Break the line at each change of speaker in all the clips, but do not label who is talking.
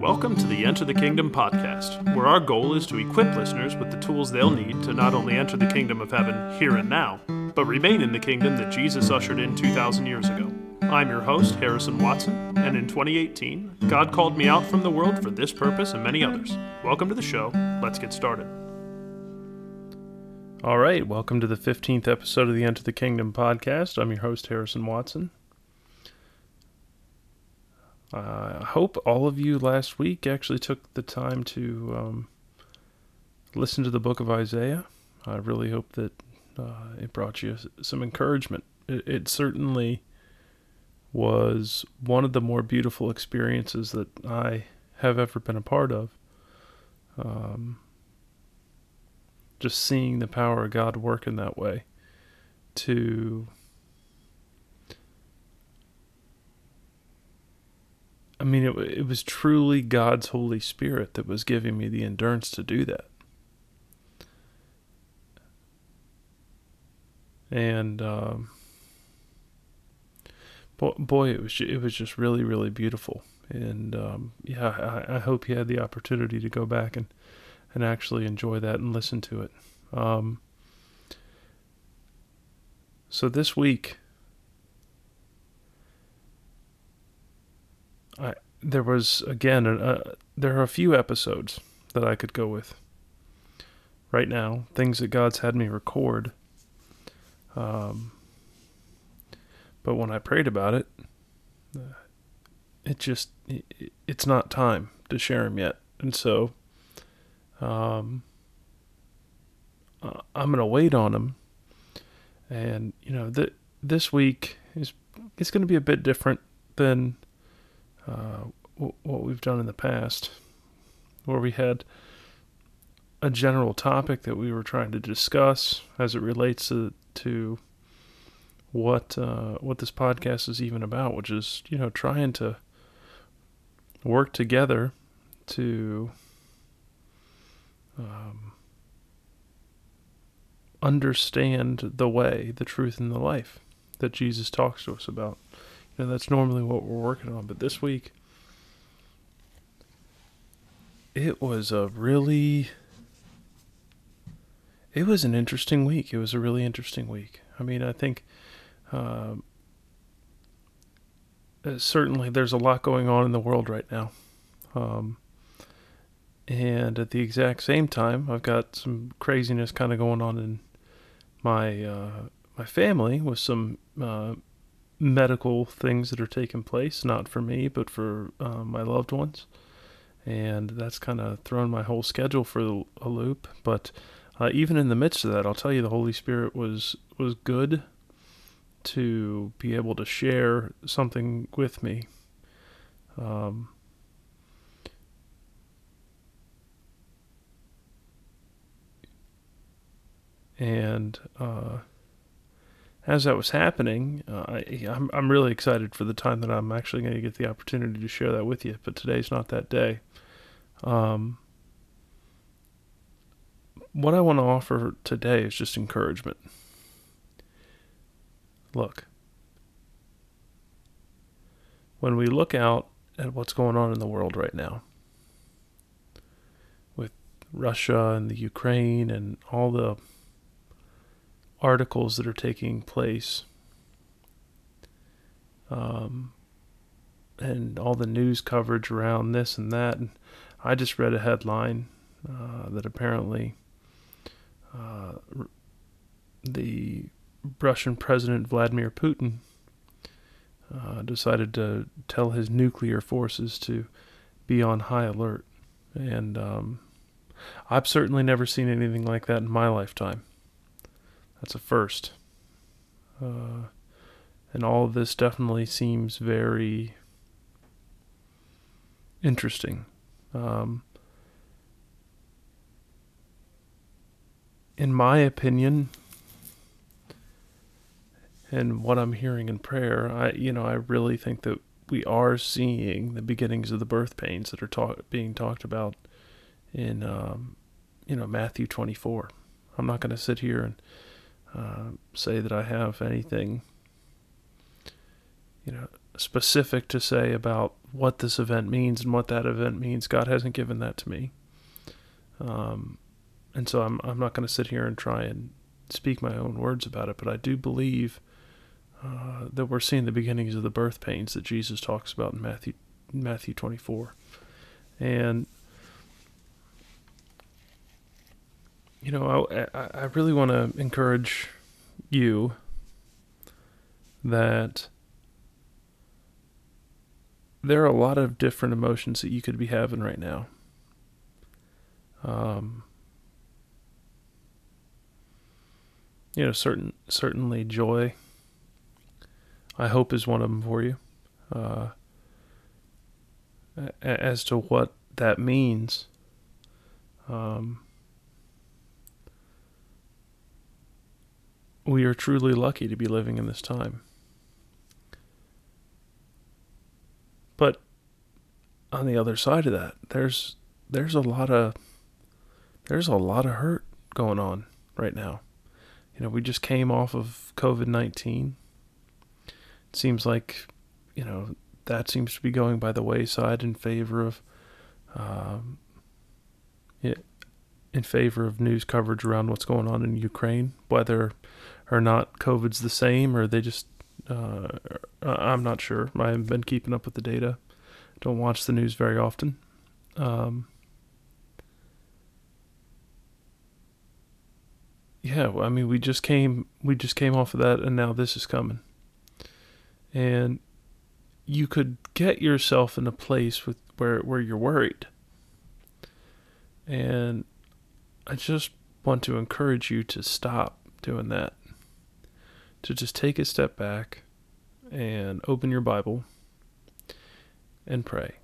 Welcome to the Enter the Kingdom podcast, where our goal is to equip listeners with the tools they'll need to not only enter the kingdom of heaven here and now, but remain in the kingdom that Jesus ushered in 2,000 years ago. I'm your host, Harrison Watson, and in 2018, God called me out from the world for this purpose and many others. Welcome to the show. Let's get started. All right, welcome to the 15th episode of the Enter the Kingdom podcast. I'm your host, Harrison Watson. Uh, I hope all of you last week actually took the time to um, listen to the book of Isaiah. I really hope that uh, it brought you some encouragement. It, it, certainly was one of the more beautiful experiences that I have ever been a part of. Um, just seeing the power of God work in that way to mean, it, it was truly God's Holy Spirit that was giving me the endurance to do that. And um, boy, boy, it was it was just really really beautiful. And um, yeah, I, I, hope you had the opportunity to go back and and actually enjoy that and listen to it. Um, so this week I there was again there are a few episodes that I could go with right now things that God's had me record. Um, but when I prayed about it uh, it just it, it's not time to share them yet. And so um, I'm gonna wait on them and you know that this week is it's going to be a bit different than uh, what we've done in the past, where we had a general topic that we were trying to discuss as it relates to, to what uh, what this podcast is even about, which is you know trying to work together to um, understand the way, the truth, and the life that Jesus talks to us about. And that's normally what we're working on. But this week, it was a really. It was an interesting week. It was a really interesting week. I mean, I think um, uh, certainly there's a lot going on in the world right now. Um, and at the exact same time, I've got some craziness kind of going on in my uh, my family with some uh, medical things that are taking place, not for me, but for uh, my loved ones. And that's kind of thrown my whole schedule for a loop. But uh, even in the midst of that, I'll tell you, the Holy Spirit was was good to be able to share something with me. Um, and uh, as that was happening, uh, I, I'm, I'm really excited for the time that I'm actually going to get the opportunity to share that with you. But today's not that day. Um, what I want to offer today is just encouragement. Look, when we look out at what's going on in the world right now, with Russia and the Ukraine and all the articles that are taking place um, and all the news coverage around this and that. And I just read a headline uh, that apparently uh, the Russian President Vladimir Putin uh, decided to tell his nuclear forces to be on high alert. And um, I've certainly never seen anything like that in my lifetime. That's a first. Uh, and all of this definitely seems very interesting. Um, in my opinion, and what I'm hearing in prayer, I you know I really think that we are seeing the beginnings of the birth pains that are talk, being talked about in um, you know Matthew 24. I'm not going to sit here and uh, say that I have anything, you know, specific to say about what this event means and what that event means. God hasn't given that to me. Um, and so I'm I'm not going to sit here and try and speak my own words about it, but I do believe uh, that we're seeing the beginnings of the birth pains that Jesus talks about in Matthew Matthew 24, and you know I I really want to encourage you that there are a lot of different emotions that you could be having right now. Um, you know, certain certainly joy. I hope is one of them for you. Uh, as to what that means, um, we are truly lucky to be living in this time. But on the other side of that, there's there's a lot of there's a lot of hurt going on right now. You know, we just came off of COVID nineteen. It seems like, you know, that seems to be going by the wayside in favor of, um, in favor of news coverage around what's going on in Ukraine, whether or not COVID's the same or they just uh, I'm not sure. I haven't been keeping up with the data. Don't watch the news very often. Um, yeah, I mean, we just came we just came off of that, and now this is coming. And you could get yourself in a place with where where you're worried. And I just want to encourage you to stop doing that to just take a step back and open your Bible and pray.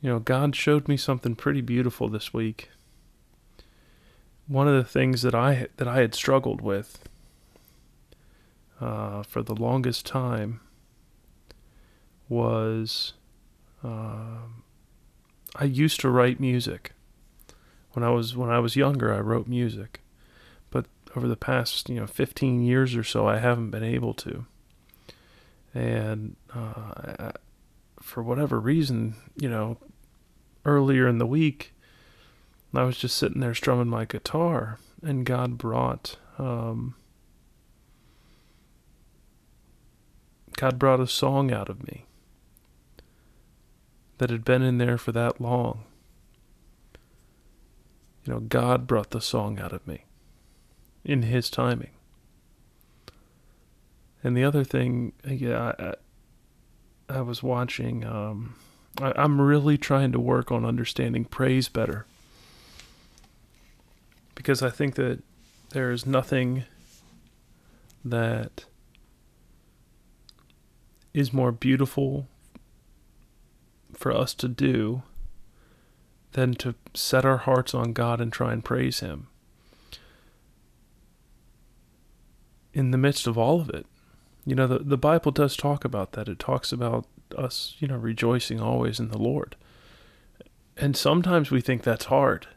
You know, God showed me something pretty beautiful this week. One of the things that I that I had struggled with uh, for the longest time was uh, I used to write music. When I was when I was younger, I wrote music over the past you know 15 years or so I haven't been able to. And uh, for whatever reason you know earlier in the week I was just sitting there strumming my guitar and God brought um, God brought a song out of me that had been in there for that long. You know God brought the song out of me in His timing. And the other thing, yeah, I, I was watching. Um, I, I'm really trying to work on understanding praise better because I think that there is nothing that is more beautiful for us to do than to set our hearts on God and try and praise Him. In the midst of all of it. You know, the, the Bible does talk about that. It talks about us, you know, rejoicing always in the Lord. And sometimes we think that's hard.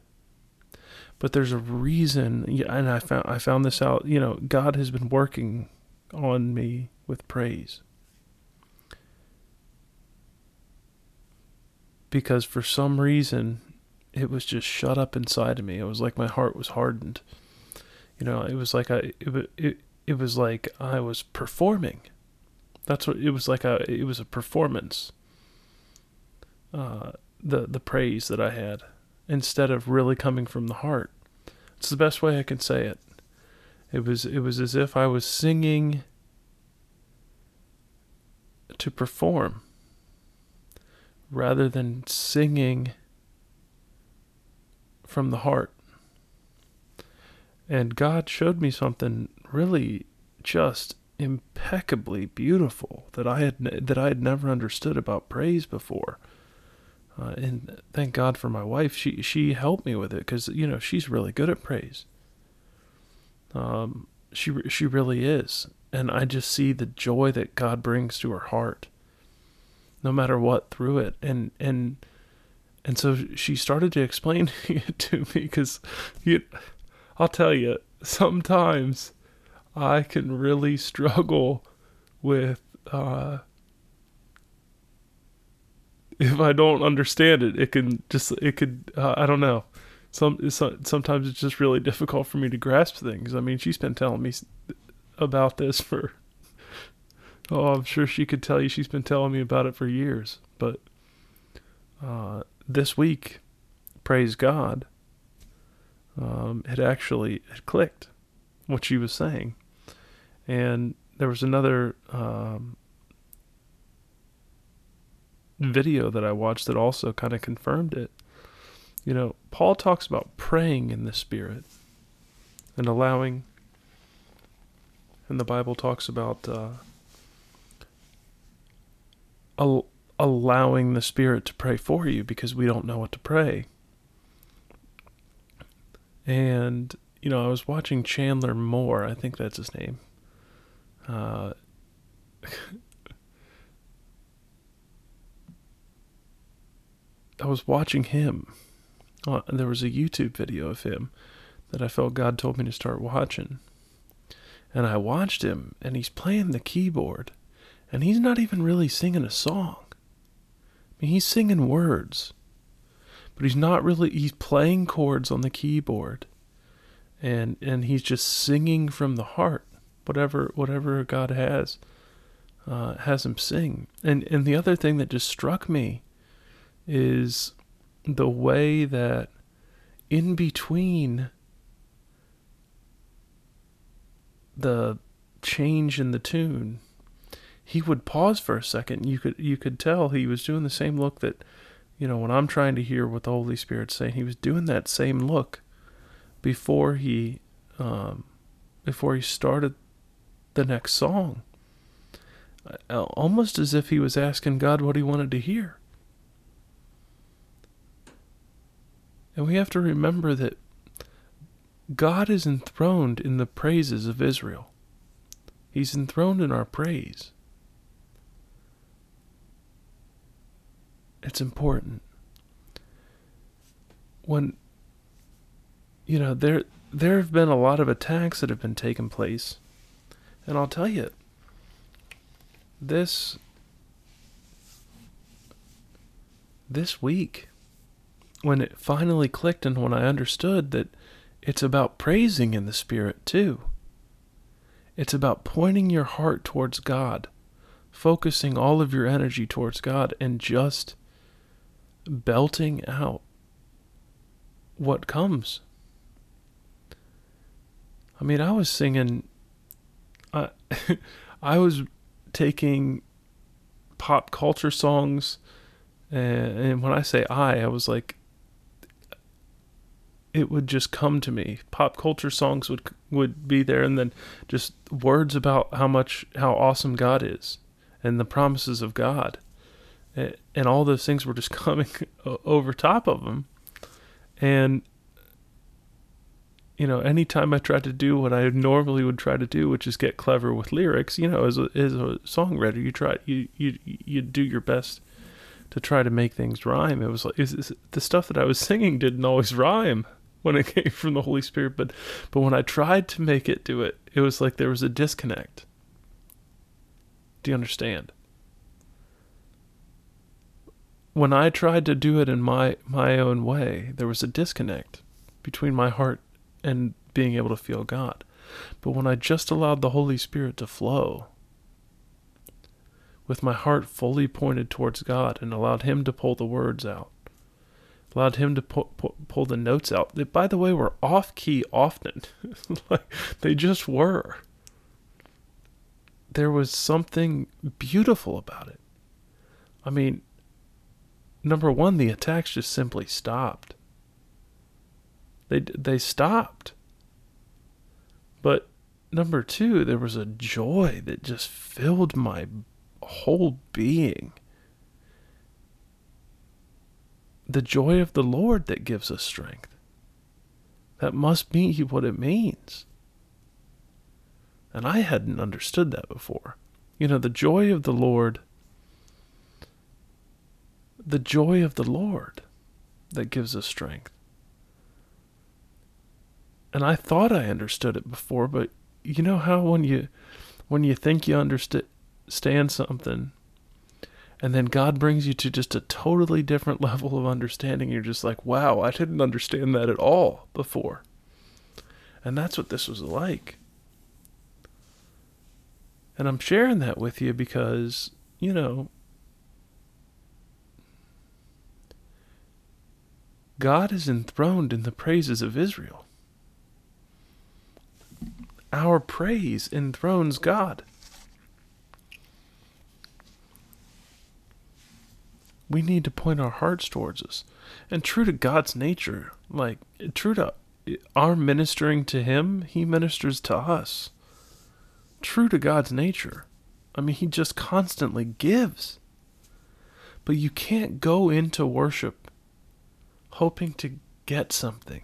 But there's a reason, and I found I found this out. You know, God has been working on me with praise. Because for some reason, it was just shut up inside of me. It was like my heart was hardened. You know, it was like I it, it was like I was performing. That's what it was like. A it was a performance. Uh, the the praise that I had, instead of really coming from the heart. It's the best way I can say it. It was it was as if I was singing to perform, rather than singing from the heart. And God showed me something really just impeccably beautiful that I had that I had never understood about praise before. Uh, and thank God for my wife. She she helped me with it because you know she's really good at praise. Um, she she really is, and I just see the joy that God brings to her heart, no matter what through it, and and and so she started to explain it to me because, you, I'll tell you, sometimes I can really struggle with uh, if I don't understand it, it can just it could uh, I don't know. Some, some sometimes it's just really difficult for me to grasp things. I mean, she's been telling me about this for oh, I'm sure she could tell you she's been telling me about it for years. But uh, this week, praise God, um, it actually it clicked what she was saying, and there was another um, video that I watched that also kind of confirmed it. You know, Paul talks about praying in the Spirit and allowing, and the Bible talks about uh, al- allowing the Spirit to pray for you because we don't know what to pray. And, you know, I was watching Chandler Moore, I think that's his name. Uh, I was watching him. Uh, there was a YouTube video of him that I felt God told me to start watching. And I watched him, and he's playing the keyboard, and he's not even really singing a song. I mean, he's singing words, but he's not really, he's playing chords on the keyboard, and, and he's just singing from the heart, whatever, whatever God has, uh, has him sing. And, and the other thing that just struck me is the way that in between the change in the tune he would pause for a second you could you could tell he was doing the same look that you know when I'm trying to hear what the Holy Spirit's saying he was doing that same look before he um, before he started the next song uh, almost as if he was asking God what he wanted to hear And we have to remember that God is enthroned in the praises of Israel. He's enthroned in our praise. It's important. When you know there there have been a lot of attacks that have been taking place. And I'll tell you this this week when it finally clicked and when I understood that it's about praising in the Spirit too. It's about pointing your heart towards God, focusing all of your energy towards God, and just belting out what comes. I mean, I was singing, I, was taking pop culture songs, and, and when I say I, I was like it would just come to me. Pop culture songs would would be there, and then just words about how much how awesome God is, and the promises of God, and all those things were just coming over top of them, and you know, anytime I tried to do what I normally would try to do, which is get clever with lyrics, you know, as a, as a songwriter, you try you you you do your best to try to make things rhyme. It was like the stuff that I was singing didn't always rhyme when it came from the Holy Spirit, but but when I tried to make it do it, it was like there was a disconnect. Do you understand? When I tried to do it in my my own way, there was a disconnect between my heart and being able to feel God. But when I just allowed the Holy Spirit to flow, with my heart fully pointed towards God and allowed Him to pull the words out, allowed him to pull, pull, pull the notes out. They, by the way, were off key often. like they just were. There was something beautiful about it. I mean, number one, the attacks just simply stopped. They they stopped. But number two, there was a joy that just filled my whole being the joy of the Lord that gives us strength. That must be what it means. And I hadn't understood that before. You know, the joy of the Lord, the joy of the Lord that gives us strength. And I thought I understood it before, but you know how when you when you think you understand something And then God brings you to just a totally different level of understanding. You're just like, wow, I didn't understand that at all before. And that's what this was like. And I'm sharing that with you because, you know, God is enthroned in the praises of Israel. Our praise enthrones God. We need to point our hearts towards us. And true to God's nature, like true to our ministering to Him, He ministers to us. True to God's nature. I mean, He just constantly gives. But you can't go into worship hoping to get something.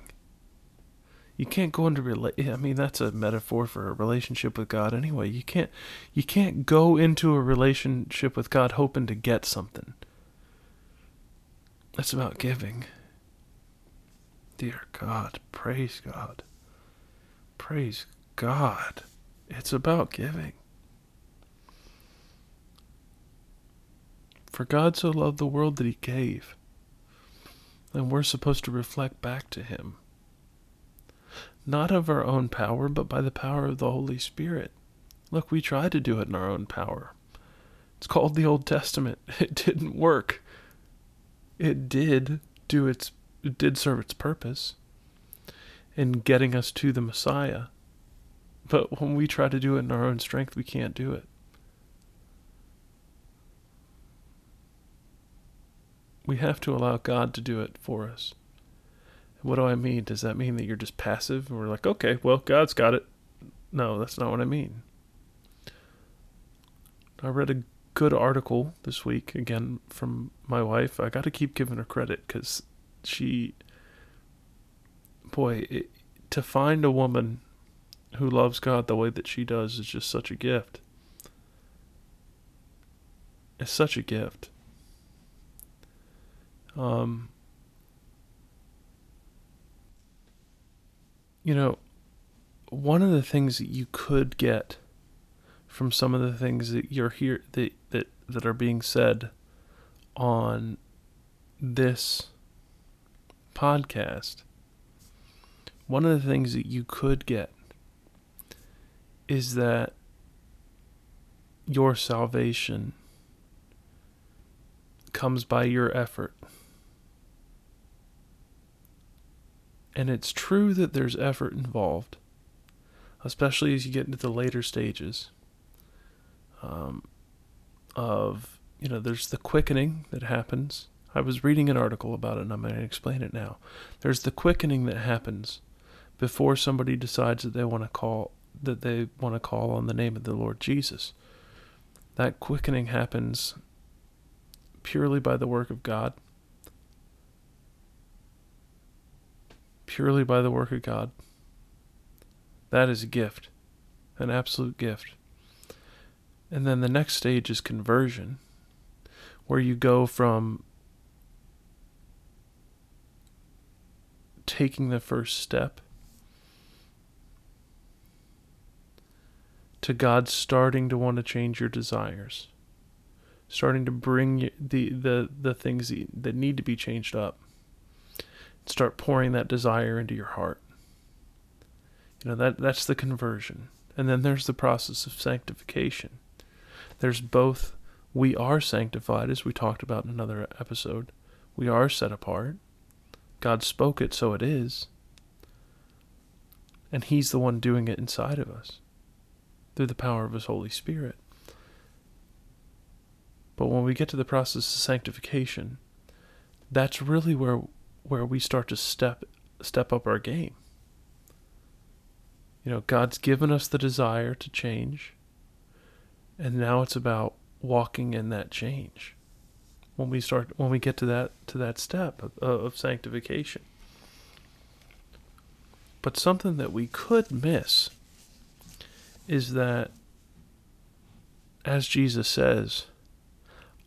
You can't go into rela- I mean that's a metaphor for a relationship with God anyway. You can't you can't go into a relationship with God hoping to get something. That's about giving. Dear God, praise God. Praise God. It's about giving. For God so loved the world that he gave and we're supposed to reflect back to Him. Not of our own power, but by the power of the Holy Spirit. Look, we tried to do it in our own power. It's called the Old Testament. It didn't work. It did do its it did serve its purpose in getting us to the Messiah. But when we try to do it in our own strength, we can't do it. We have to allow God to do it for us. What do I mean? Does that mean that you're just passive and we're like, okay, well, God's got it? No, that's not what I mean. I read a good article this week, again, from my wife. I got to keep giving her credit because she, boy, it, to find a woman who loves God the way that she does is just such a gift. It's such a gift. Um, you know, one of the things that you could get from some of the things that you're here that that that are being said on this podcast one of the things that you could get is that your salvation comes by your effort And it's true that there's effort involved, especially as you get into the later stages um, of, you know, there's the quickening that happens. I was reading an article about it and I'm going to explain it now. There's the quickening that happens before somebody decides that they want to call that they want to call on the name of the Lord Jesus. That quickening happens purely by the work of God. Purely by the work of God. That is a gift, an absolute gift. And then the next stage is conversion, where you go from taking the first step to God starting to want to change your desires, starting to bring the, the, the things that need to be changed up start pouring that desire into your heart. You know, that that's the conversion. And then there's the process of sanctification. There's both we are sanctified as we talked about in another episode. We are set apart. God spoke it so it is. And he's the one doing it inside of us through the power of his Holy Spirit. But when we get to the process of sanctification, that's really where where we start to step step up our game. You know, God's given us the desire to change, and now it's about walking in that change. When we start, when we get to that to that step of, of sanctification. But something that we could miss is that, as Jesus says,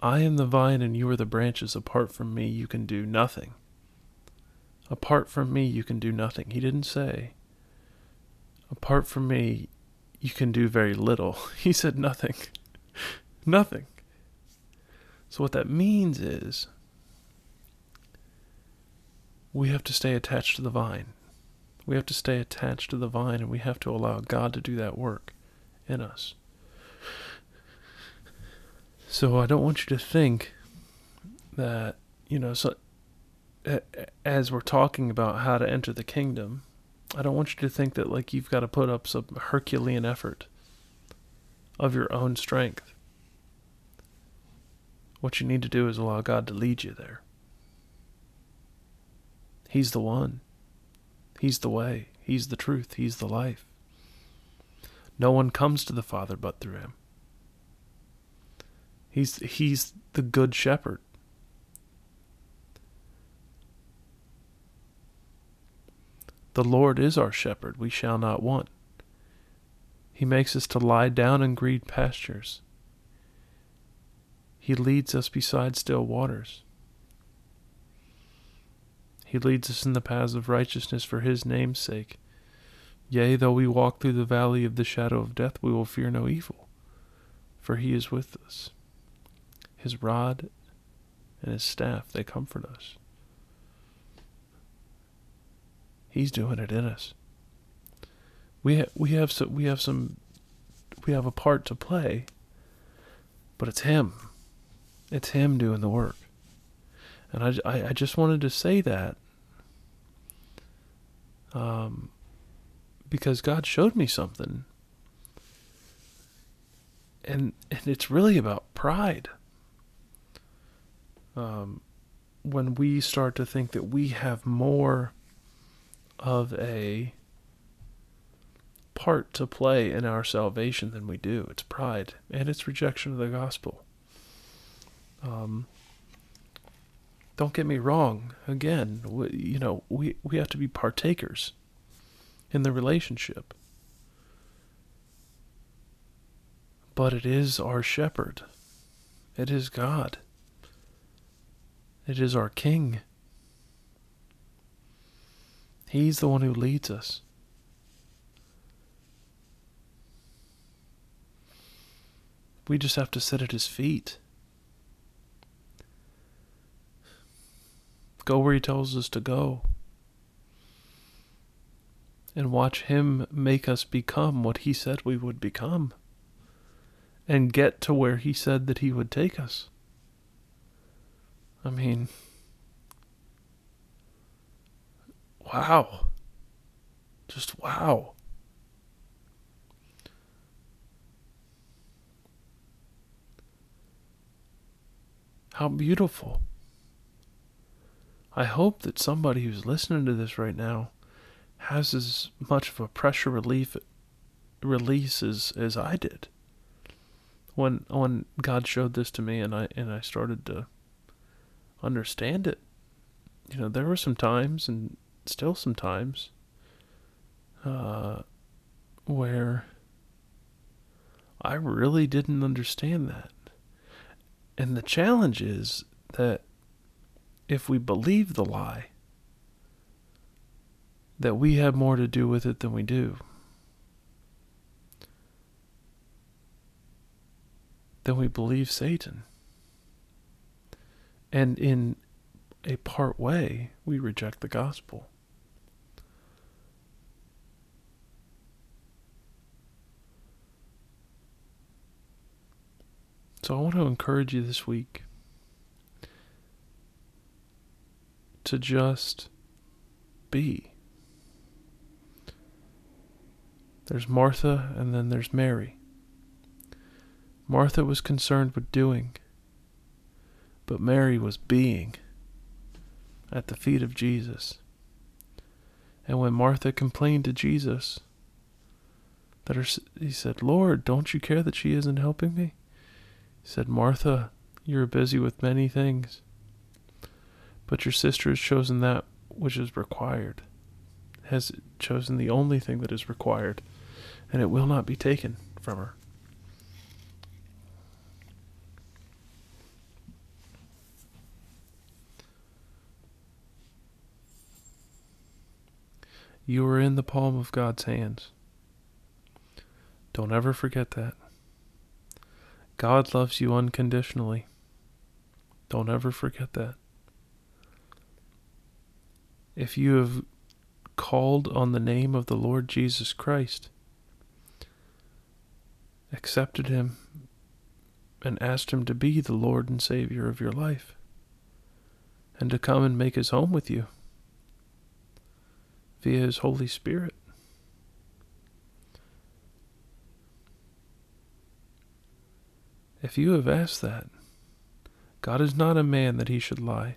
I am the vine and you are the branches. Apart from me, you can do nothing. Apart from me, you can do nothing. He didn't say, Apart from me, you can do very little. He said nothing. nothing. So, what that means is we have to stay attached to the vine. We have to stay attached to the vine and we have to allow God to do that work in us. So, I don't want you to think that, you know, so as we're talking about how to enter the kingdom, I don't want you to think that like you've got to put up some Herculean effort of your own strength. What you need to do is allow God to lead you there. He's the one. He's the way. He's the truth. He's the life. No one comes to the Father but through him. He's he's the good shepherd. The Lord is our shepherd, we shall not want. He makes us to lie down in green pastures. He leads us beside still waters. He leads us in the paths of righteousness for his name's sake. Yea, though we walk through the valley of the shadow of death, we will fear no evil, for he is with us. His rod and his staff, they comfort us. He's doing it in us. We ha- we have some we have some we have a part to play, but it's him. It's him doing the work. And I, I, I just wanted to say that um, because God showed me something. And, and it's really about pride. Um, when we start to think that we have more of a part to play in our salvation than we do. It's pride and it's rejection of the gospel. Um, don't get me wrong. Again, we, you know, we, we have to be partakers in the relationship. But it is our shepherd. It is God. It is our King. He's the one who leads us. We just have to sit at his feet. Go where he tells us to go. And watch him make us become what he said we would become. And get to where he said that he would take us. I mean, wow. Just wow. How beautiful. I hope that somebody who's listening to this right now has as much of a pressure relief release as, as I did. When when God showed this to me and I and I started to understand it. You know, there were some times and still sometimes uh, where I really didn't understand that. And the challenge is that if we believe the lie, that we have more to do with it than we do. Then we believe Satan. And in a part way, we reject the gospel. So I want to encourage you this week to just be. There's Martha and then there's Mary. Martha was concerned with doing, but Mary was being at the feet of Jesus. And when Martha complained to Jesus, that her, he said, Lord, don't you care that she isn't helping me? Said, Martha, you are busy with many things, but your sister has chosen that which is required, has chosen the only thing that is required, and it will not be taken from her. You are in the palm of God's hands. Don't ever forget that. God loves you unconditionally. Don't ever forget that. If you have called on the name of the Lord Jesus Christ, accepted him, and asked him to be the Lord and Savior of your life, and to come and make his home with you via his Holy Spirit. If you have asked that, God is not a man that he should lie,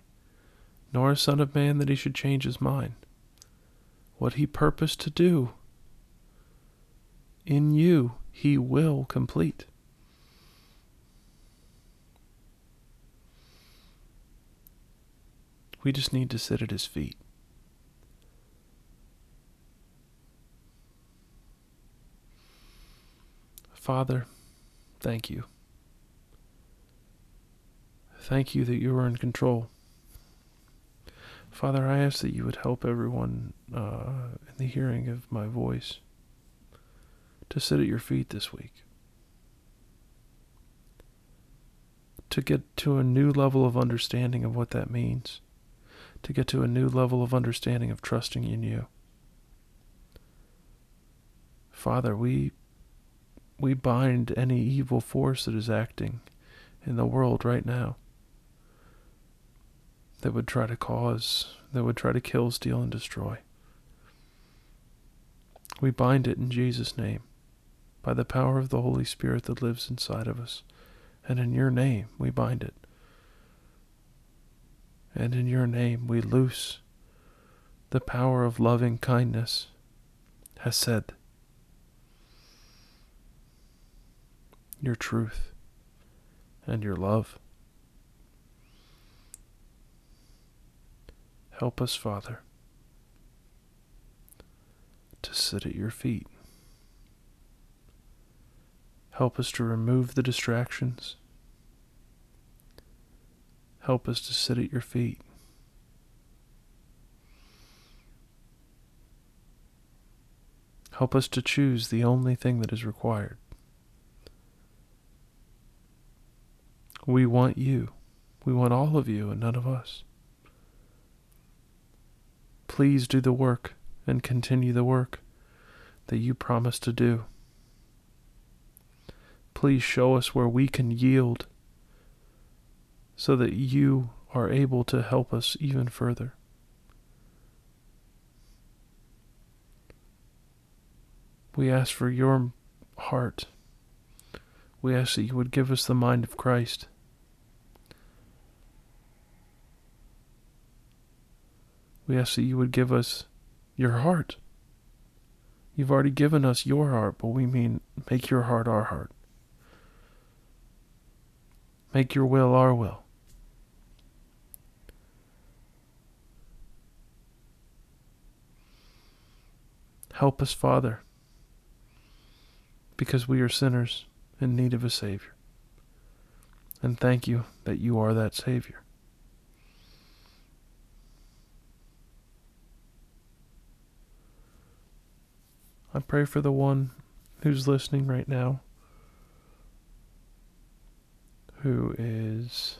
nor a son of man that he should change his mind. What he purposed to do in you, he will complete. We just need to sit at his feet. Father, thank you. Thank you that you are in control. Father, I ask that you would help everyone uh, in the hearing of my voice to sit at your feet this week. To get to a new level of understanding of what that means. To get to a new level of understanding of trusting in you. Father, we we bind any evil force that is acting in the world right now that would try to cause, that would try to kill, steal, and destroy. We bind it in Jesus' name, by the power of the Holy Spirit that lives inside of us. And in your name, we bind it. And in your name, we loose the power of loving kindness, hesed, your truth, and your love. Help us, Father, to sit at your feet. Help us to remove the distractions. Help us to sit at your feet. Help us to choose the only thing that is required. We want you. We want all of you and none of us. Please do the work and continue the work that you promised to do. Please show us where we can yield so that you are able to help us even further. We ask for your heart. We ask that you would give us the mind of Christ. We ask that you would give us your heart. You've already given us your heart, but we mean make your heart our heart. Make your will our will. Help us, Father, because we are sinners in need of a Savior. And thank you that you are that Savior. I pray for the one who's listening right now who is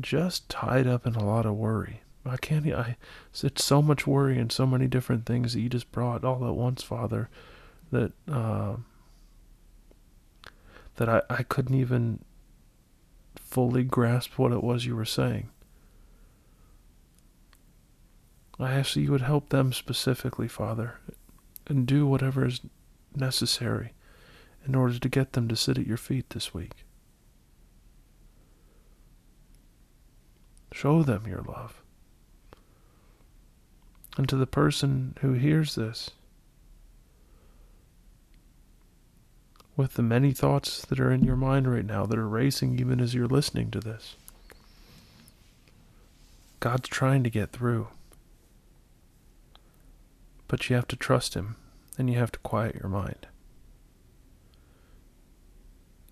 just tied up in a lot of worry. I can't. I it's so much worry and so many different things that you just brought all at once, Father. That uh, that I I couldn't even fully grasp what it was you were saying. I ask that you would help them specifically, Father, and do whatever is necessary in order to get them to sit at your feet this week. Show them your love. And to the person who hears this, with the many thoughts that are in your mind right now that are racing even as you're listening to this, God's trying to get through. But you have to trust Him and you have to quiet your mind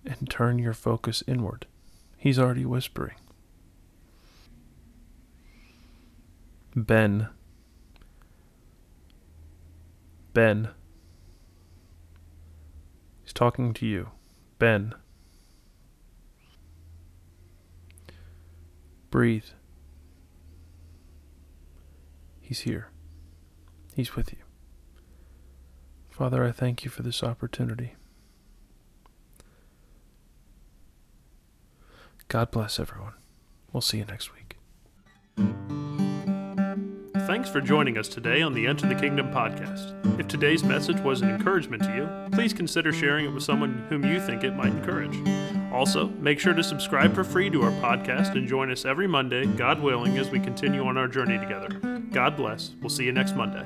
and turn your focus inward. He's already whispering. Ben. Ben. He's talking to you, Ben. Breathe. He's here. He's with you. Father, I thank you for this opportunity. God bless everyone. We'll see you next week.
Thanks for joining us today on the Enter the Kingdom podcast. If today's message was an encouragement to you, please consider sharing it with someone whom you think it might encourage. Also, make sure to subscribe for free to our podcast and join us every Monday, God willing, as we continue on our journey together. God bless. We'll see you next Monday.